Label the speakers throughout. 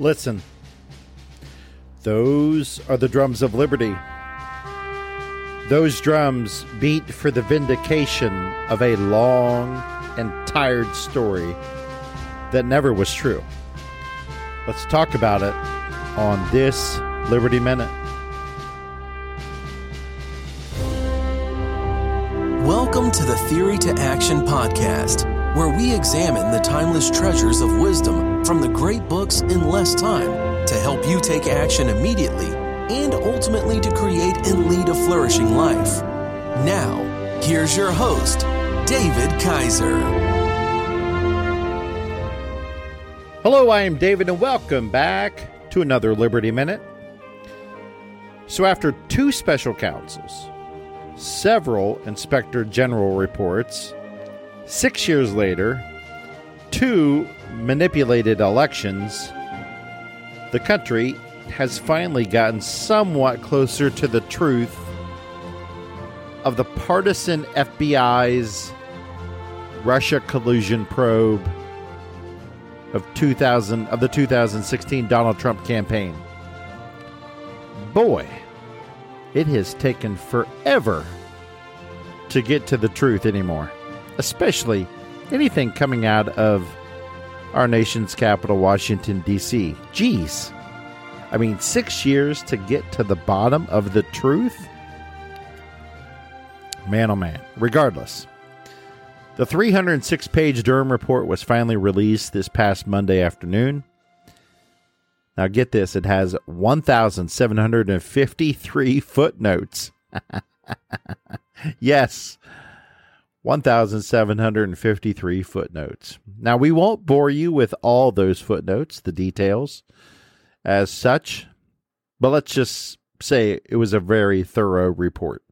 Speaker 1: Listen, those are the drums of liberty. Those drums beat for the vindication of a long and tired story that never was true. Let's talk about it on this Liberty Minute.
Speaker 2: Welcome to the Theory to Action podcast, where we examine the timeless treasures of wisdom from the great books in less time to help you take action immediately and ultimately to create and lead a flourishing life. Now, here's your host, David Kaiser.
Speaker 1: Hello, I am David, and welcome back to another Liberty Minute. So, after two special counsels, several inspector general reports, six years later, two manipulated elections, the country has finally gotten somewhat closer to the truth of the partisan FBI's Russia collusion probe of 2000 of the 2016 Donald Trump campaign. Boy, it has taken forever to get to the truth anymore, especially anything coming out of our nation's capital, Washington, D.C. Geez. I mean, six years to get to the bottom of the truth? Man, oh man. Regardless, the 306 page Durham report was finally released this past Monday afternoon. Now, get this it has 1,753 footnotes. yes, 1,753 footnotes. Now, we won't bore you with all those footnotes, the details as such, but let's just say it was a very thorough report.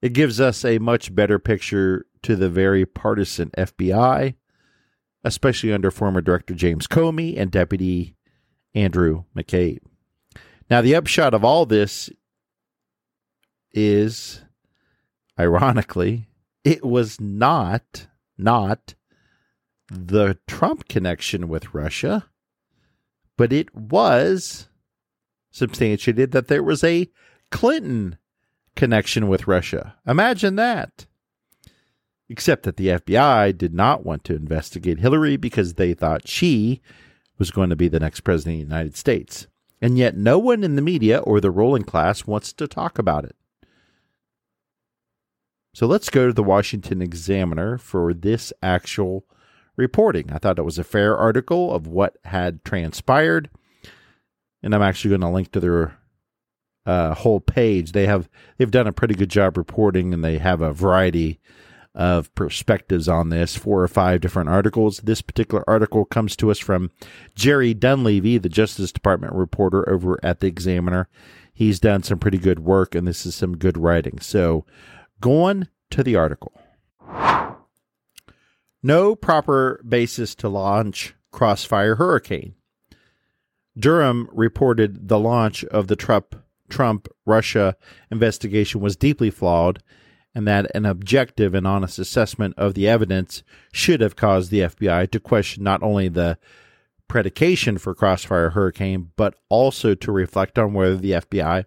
Speaker 1: It gives us a much better picture to the very partisan FBI, especially under former Director James Comey and Deputy Andrew McCabe. Now, the upshot of all this is, ironically, it was not, not the Trump connection with Russia, but it was substantiated that there was a Clinton connection with Russia. Imagine that. Except that the FBI did not want to investigate Hillary because they thought she was going to be the next president of the United States. And yet, no one in the media or the ruling class wants to talk about it. So let's go to the Washington Examiner for this actual reporting. I thought it was a fair article of what had transpired. And I'm actually going to link to their uh, whole page. They have they've done a pretty good job reporting, and they have a variety of perspectives on this, four or five different articles. This particular article comes to us from Jerry Dunleavy, the Justice Department reporter over at the Examiner. He's done some pretty good work, and this is some good writing. So, going to the article. No proper basis to launch Crossfire Hurricane. Durham reported the launch of the Trump Trump Russia investigation was deeply flawed and that an objective and honest assessment of the evidence should have caused the FBI to question not only the predication for Crossfire Hurricane, but also to reflect on whether the FBI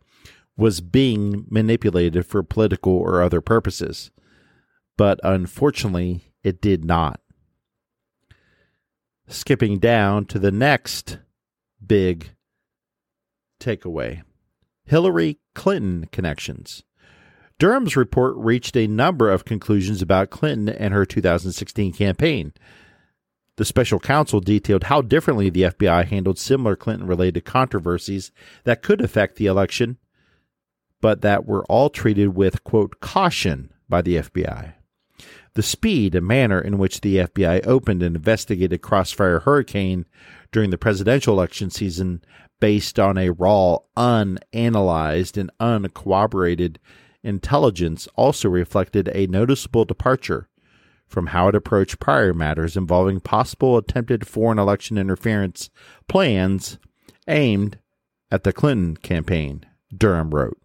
Speaker 1: was being manipulated for political or other purposes. But unfortunately, it did not. Skipping down to the next big takeaway Hillary Clinton connections. Durham's report reached a number of conclusions about Clinton and her 2016 campaign. The special counsel detailed how differently the FBI handled similar Clinton related controversies that could affect the election, but that were all treated with, quote, caution by the FBI. The speed and manner in which the FBI opened and investigated Crossfire Hurricane during the presidential election season based on a raw, unanalyzed, and uncorroborated intelligence also reflected a noticeable departure from how it approached prior matters involving possible attempted foreign election interference plans aimed at the Clinton campaign, Durham wrote.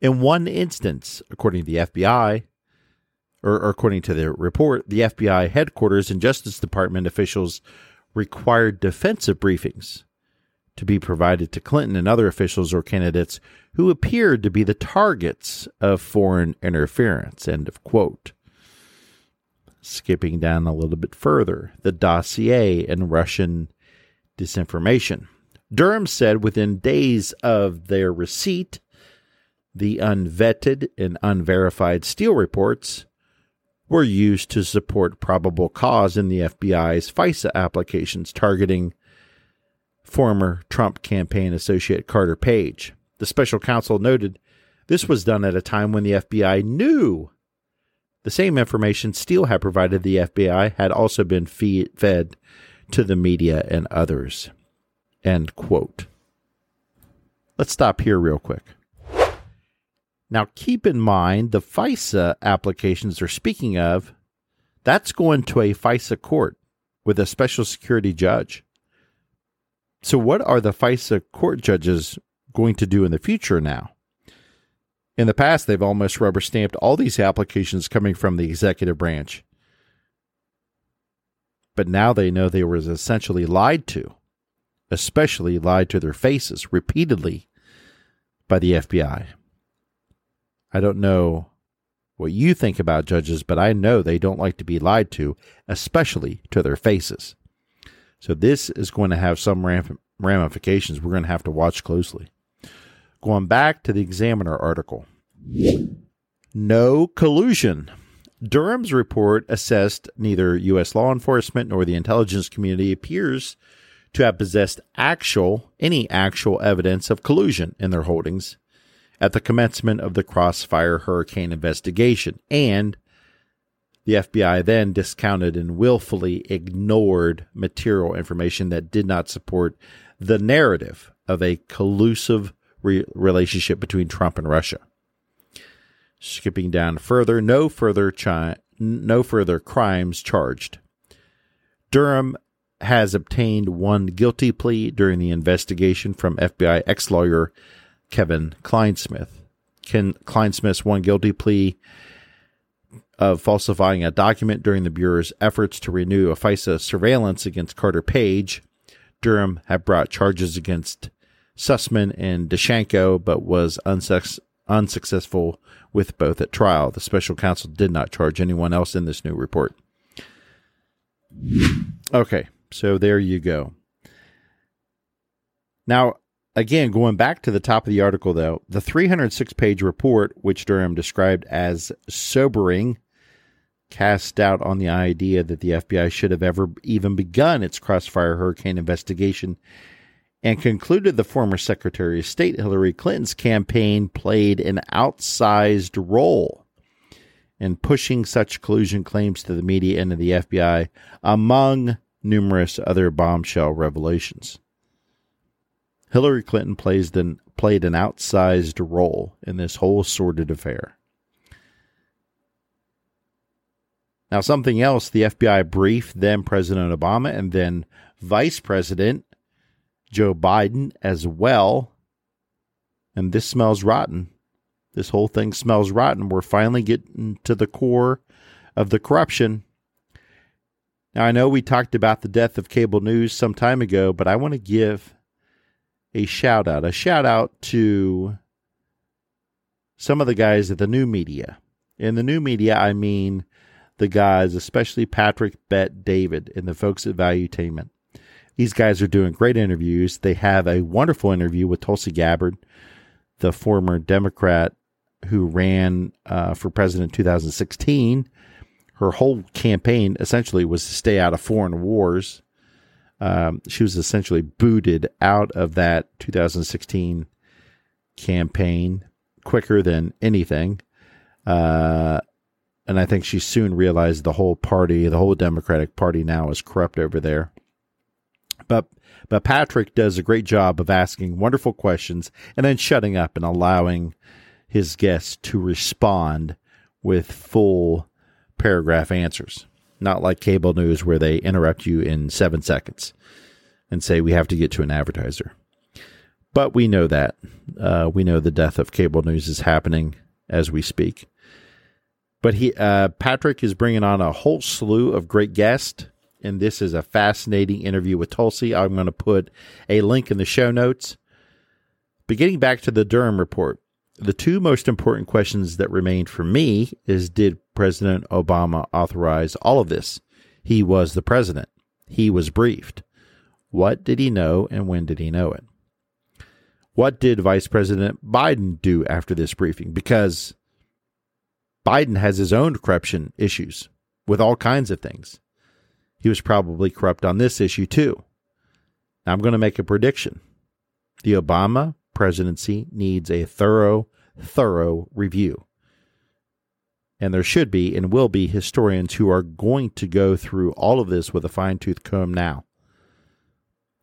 Speaker 1: In one instance, according to the FBI, or, or according to the report, the FBI headquarters and Justice Department officials required defensive briefings to be provided to Clinton and other officials or candidates who appeared to be the targets of foreign interference. End of quote. Skipping down a little bit further, the dossier and Russian disinformation. Durham said within days of their receipt, the unvetted and unverified Steele reports were used to support probable cause in the FBI's FISA applications targeting former Trump campaign associate Carter Page. The special counsel noted this was done at a time when the FBI knew the same information Steele had provided the FBI had also been feed, fed to the media and others. End quote. Let's stop here real quick. Now, keep in mind the FISA applications they're speaking of, that's going to a FISA court with a special security judge. So, what are the FISA court judges going to do in the future now? In the past, they've almost rubber stamped all these applications coming from the executive branch. But now they know they were essentially lied to, especially lied to their faces repeatedly by the FBI. I don't know what you think about judges, but I know they don't like to be lied to, especially to their faces. So this is going to have some ramifications we're going to have to watch closely. Going back to the Examiner article. No collusion. Durham's report assessed neither U.S. law enforcement nor the intelligence community appears to have possessed actual, any actual evidence of collusion in their holdings at the commencement of the Crossfire Hurricane investigation, and the FBI then discounted and willfully ignored material information that did not support the narrative of a collusive re- relationship between Trump and Russia. Skipping down further, no further chi- no further crimes charged. Durham has obtained one guilty plea during the investigation from FBI ex-lawyer Kevin Clinesmith. Ken Clinesmith's one guilty plea of falsifying a document during the Bureau's efforts to renew a FISA surveillance against Carter Page. Durham had brought charges against Sussmann and Danchenko, but was unsuc- unsuccessful with both at trial. The special counsel did not charge anyone else in this new report. Okay, so there you go. Now, Again, going back to the top of the article, though, the 306 page report, which Durham described as sobering, cast doubt on the idea that the FBI should have ever even begun its Crossfire Hurricane investigation and concluded the former Secretary of State Hillary Clinton's campaign played an outsized role in pushing such collusion claims to the media and to the FBI, among numerous other bombshell revelations. Hillary Clinton plays played an outsized role in this whole sordid affair. Now, something else the FBI briefed then President Obama and then Vice President Joe Biden as well. And this smells rotten. This whole thing smells rotten. We're finally getting to the core of the corruption. Now, I know we talked about the death of cable news some time ago, but I want to give a shout out, a shout out to some of the guys at the new media. In the new media, I mean the guys, especially Patrick, Bet, David, and the folks at Valuetainment. These guys are doing great interviews. They have a wonderful interview with Tulsi Gabbard, the former Democrat who ran uh, for president in 2016. Her whole campaign essentially was to stay out of foreign wars um, she was essentially booted out of that 2016 campaign quicker than anything. Uh, and I think she soon realized the whole party, the whole Democratic Party now is corrupt over there. But but Patrick does a great job of asking wonderful questions and then shutting up and allowing his guests to respond with full paragraph answers not like cable news where they interrupt you in seven seconds and say we have to get to an advertiser. But we know that. Uh, we know the death of cable news is happening as we speak. But he, uh, Patrick is bringing on a whole slew of great guests. and this is a fascinating interview with Tulsi. I'm going to put a link in the show notes. Beginning back to the Durham report, the two most important questions that remain for me is did President Obama authorize all of this? He was the president. He was briefed. What did he know and when did he know it? What did Vice President Biden do after this briefing? Because Biden has his own corruption issues with all kinds of things. He was probably corrupt on this issue too. Now I'm going to make a prediction. The Obama presidency needs a thorough, thorough review. And there should be and will be historians who are going to go through all of this with a fine tooth comb now.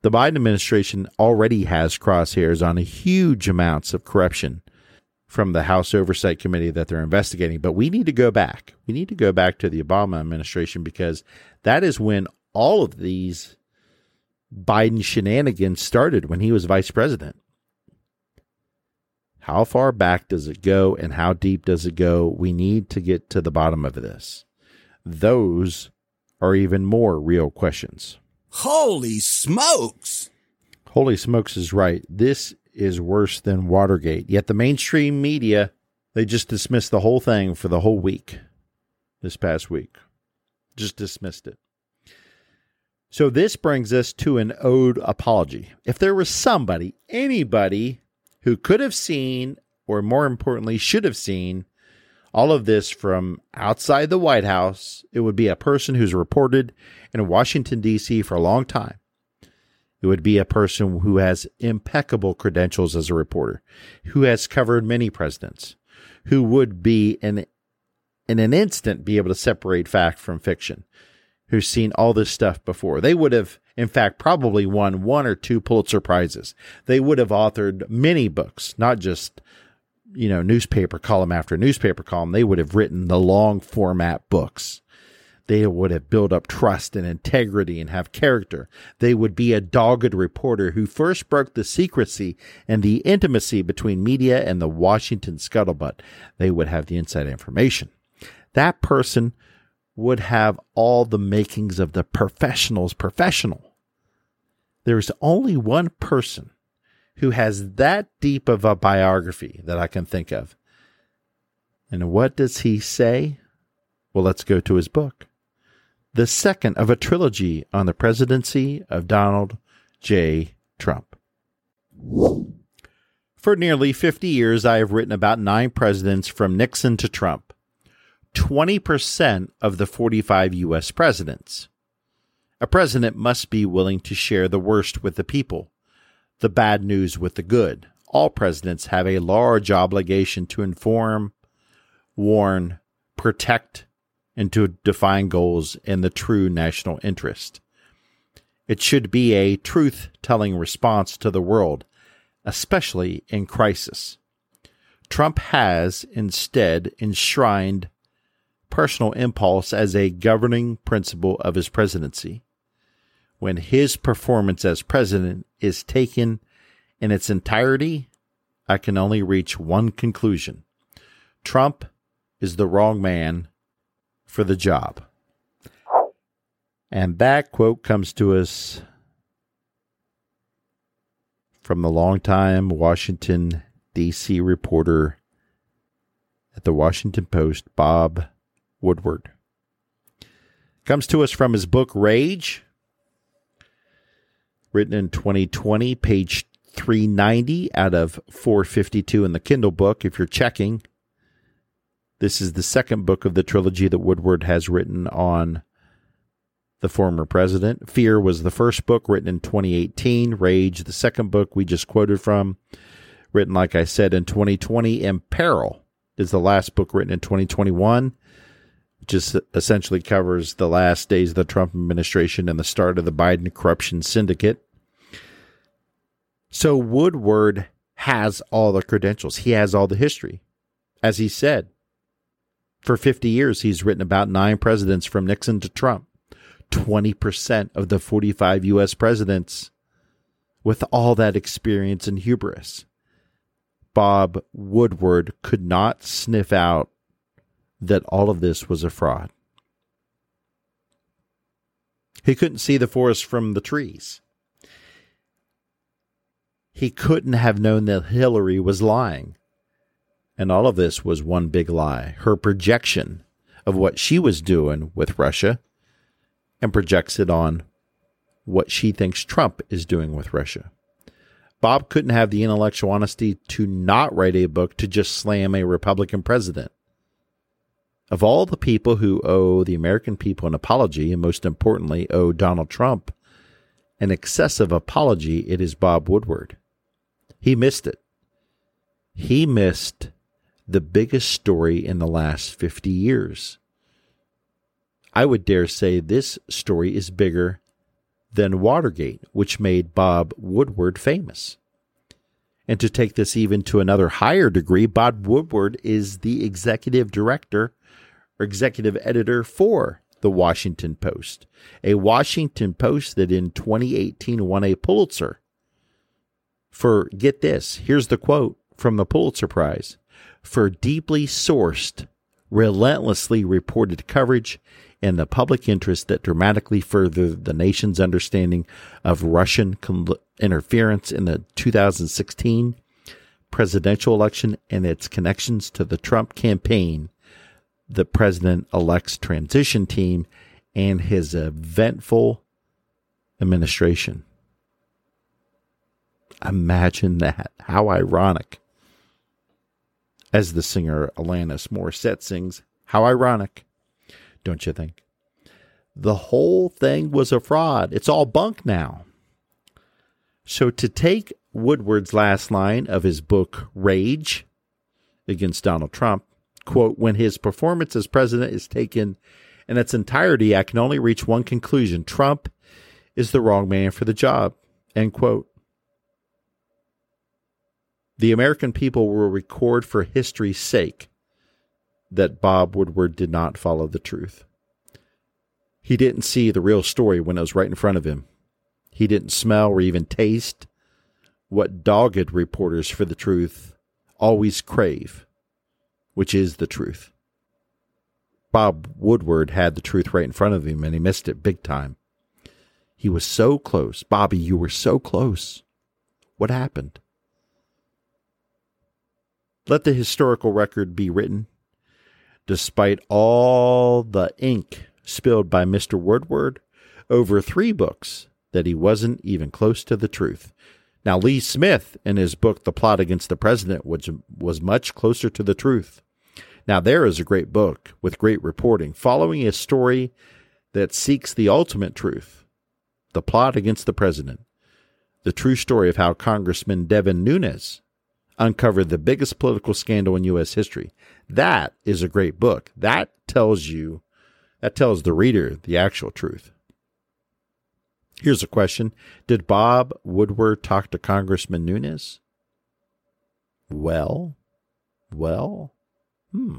Speaker 1: The Biden administration already has crosshairs on huge amounts of corruption from the House Oversight Committee that they're investigating. But we need to go back. We need to go back to the Obama administration because that is when all of these Biden shenanigans started when he was vice president. How far back does it go and how deep does it go? We need to get to the bottom of this. Those are even more real questions.
Speaker 3: Holy smokes!
Speaker 1: Holy smokes is right. This is worse than Watergate. Yet the mainstream media, they just dismissed the whole thing for the whole week this past week. Just dismissed it. So this brings us to an owed apology. If there was somebody, anybody who could have seen, or more importantly, should have seen all of this from outside the White House, it would be a person who's reported in Washington, D.C. for a long time it would be a person who has impeccable credentials as a reporter, who has covered many presidents, who would be in in an instant be able to separate fact from fiction, who's seen all this stuff before. They would have, in fact, probably won one or two Pulitzer prizes. They would have authored many books, not just you know newspaper column after newspaper column. They would have written the long format books they would have built up trust and integrity and have character. They would be a dogged reporter who first broke the secrecy and the intimacy between media and the Washington scuttlebutt. They would have the inside information. That person would have all the makings of the professional's professional. There's only one person who has that deep of a biography that I can think of. And what does he say? Well, let's go to his book the second of a trilogy on the presidency of Donald J. Trump. For nearly 50 years, I have written about nine presidents from Nixon to Trump, 20% of the 45 U.S. presidents. A president must be willing to share the worst with the people, the bad news with the good. All presidents have a large obligation to inform, warn, protect, and to define goals in the true national interest. It should be a truth telling response to the world, especially in crisis. Trump has instead enshrined personal impulse as a governing principle of his presidency. When his performance as president is taken in its entirety, I can only reach one conclusion Trump is the wrong man for the job. And that quote comes to us from the longtime Washington, D.C. reporter at the Washington Post, Bob Woodward. Comes to us from his book Rage, written in 2020, page 390 out of 452 in the Kindle book. If you're checking, this is the second book of the trilogy that Woodward has written on the former president. Fear was the first book written in 2018. Rage, the second book we just quoted from, written, like I said, in 2020. And Peril is the last book written in 2021, is essentially covers the last days of the Trump administration and the start of the Biden corruption syndicate. So Woodward has all the credentials. He has all the history. As he said, for 50 years, he's written about nine presidents from Nixon to Trump. 20% of the 45 U.S. presidents with all that experience and hubris. Bob Woodward could not sniff out that all of this was a fraud. He couldn't see the forest from the trees. He couldn't have known that Hillary was lying. And all of this was one big lie. Her projection of what she was doing with Russia and projects it on what she thinks Trump is doing with Russia. Bob couldn't have the intellectual honesty to not write a book to just slam a Republican president. Of all the people who owe the American people an apology, and most importantly, owe Donald Trump an excessive apology, it is Bob Woodward. He missed it. He missed the biggest story in the last 50 years. I would dare say this story is bigger than Watergate, which made Bob Woodward famous. And to take this even to another higher degree, Bob Woodward is the executive director or executive editor for the Washington Post, a Washington Post that in 2018 won a Pulitzer for, get this, here's the quote from the Pulitzer Prize for deeply sourced, relentlessly reported coverage in the public interest that dramatically furthered the nation's understanding of Russian interference in the 2016 presidential election and its connections to the Trump campaign, the president elect's transition team, and his eventful administration. Imagine that. How ironic. As the singer Alanis Morissette sings, how ironic, don't you think? The whole thing was a fraud. It's all bunk now. So to take Woodward's last line of his book, Rage, against Donald Trump, quote, when his performance as president is taken in its entirety, I can only reach one conclusion. Trump is the wrong man for the job, end quote. The American people will record for history's sake that Bob Woodward did not follow the truth. He didn't see the real story when it was right in front of him. He didn't smell or even taste what dogged reporters for the truth always crave, which is the truth. Bob Woodward had the truth right in front of him and he missed it big time. He was so close. Bobby, you were so close. What happened? Let the historical record be written. Despite all the ink spilled by Mr. Woodward over three books, that he wasn't even close to the truth. Now, Lee Smith, in his book, The Plot Against the President, which was much closer to the truth. Now, there is a great book with great reporting, following a story that seeks the ultimate truth The Plot Against the President, the true story of how Congressman Devin Nunes uncovered the biggest political scandal in U.S. history. That is a great book. That tells you, that tells the reader the actual truth. Here's a question Did Bob Woodward talk to Congressman Nunes? Well, well, hmm.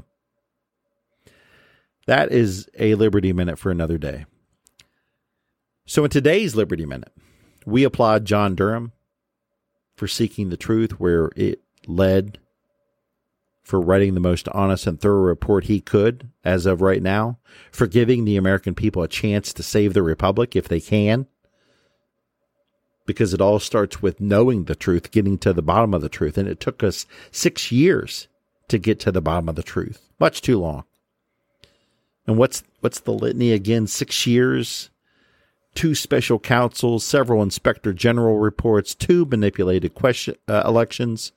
Speaker 1: That is a Liberty Minute for another day. So, in today's Liberty Minute, we applaud John Durham for seeking the truth where it led for writing the most honest and thorough report he could as of right now, for giving the American people a chance to save the Republic if they can. Because it all starts with knowing the truth, getting to the bottom of the truth. And it took us six years to get to the bottom of the truth. Much too long. And what's what's the litany again? Six years, two special counsels, several inspector general reports, two manipulated question uh, elections,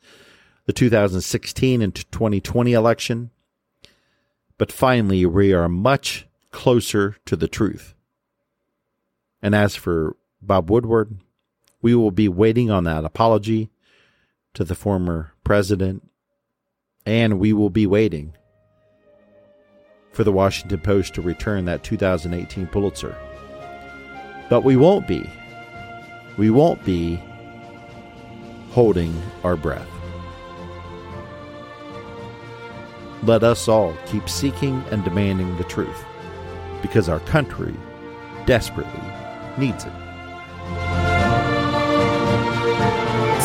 Speaker 1: the 2016 and 2020 election. But finally, we are much closer to the truth. And as for Bob Woodward, we will be waiting on that apology to the former president, and we will be waiting for the Washington Post to return that 2018 Pulitzer. But we won't be. We won't be holding our breath. Let us all keep seeking and demanding the truth, because our country desperately needs it.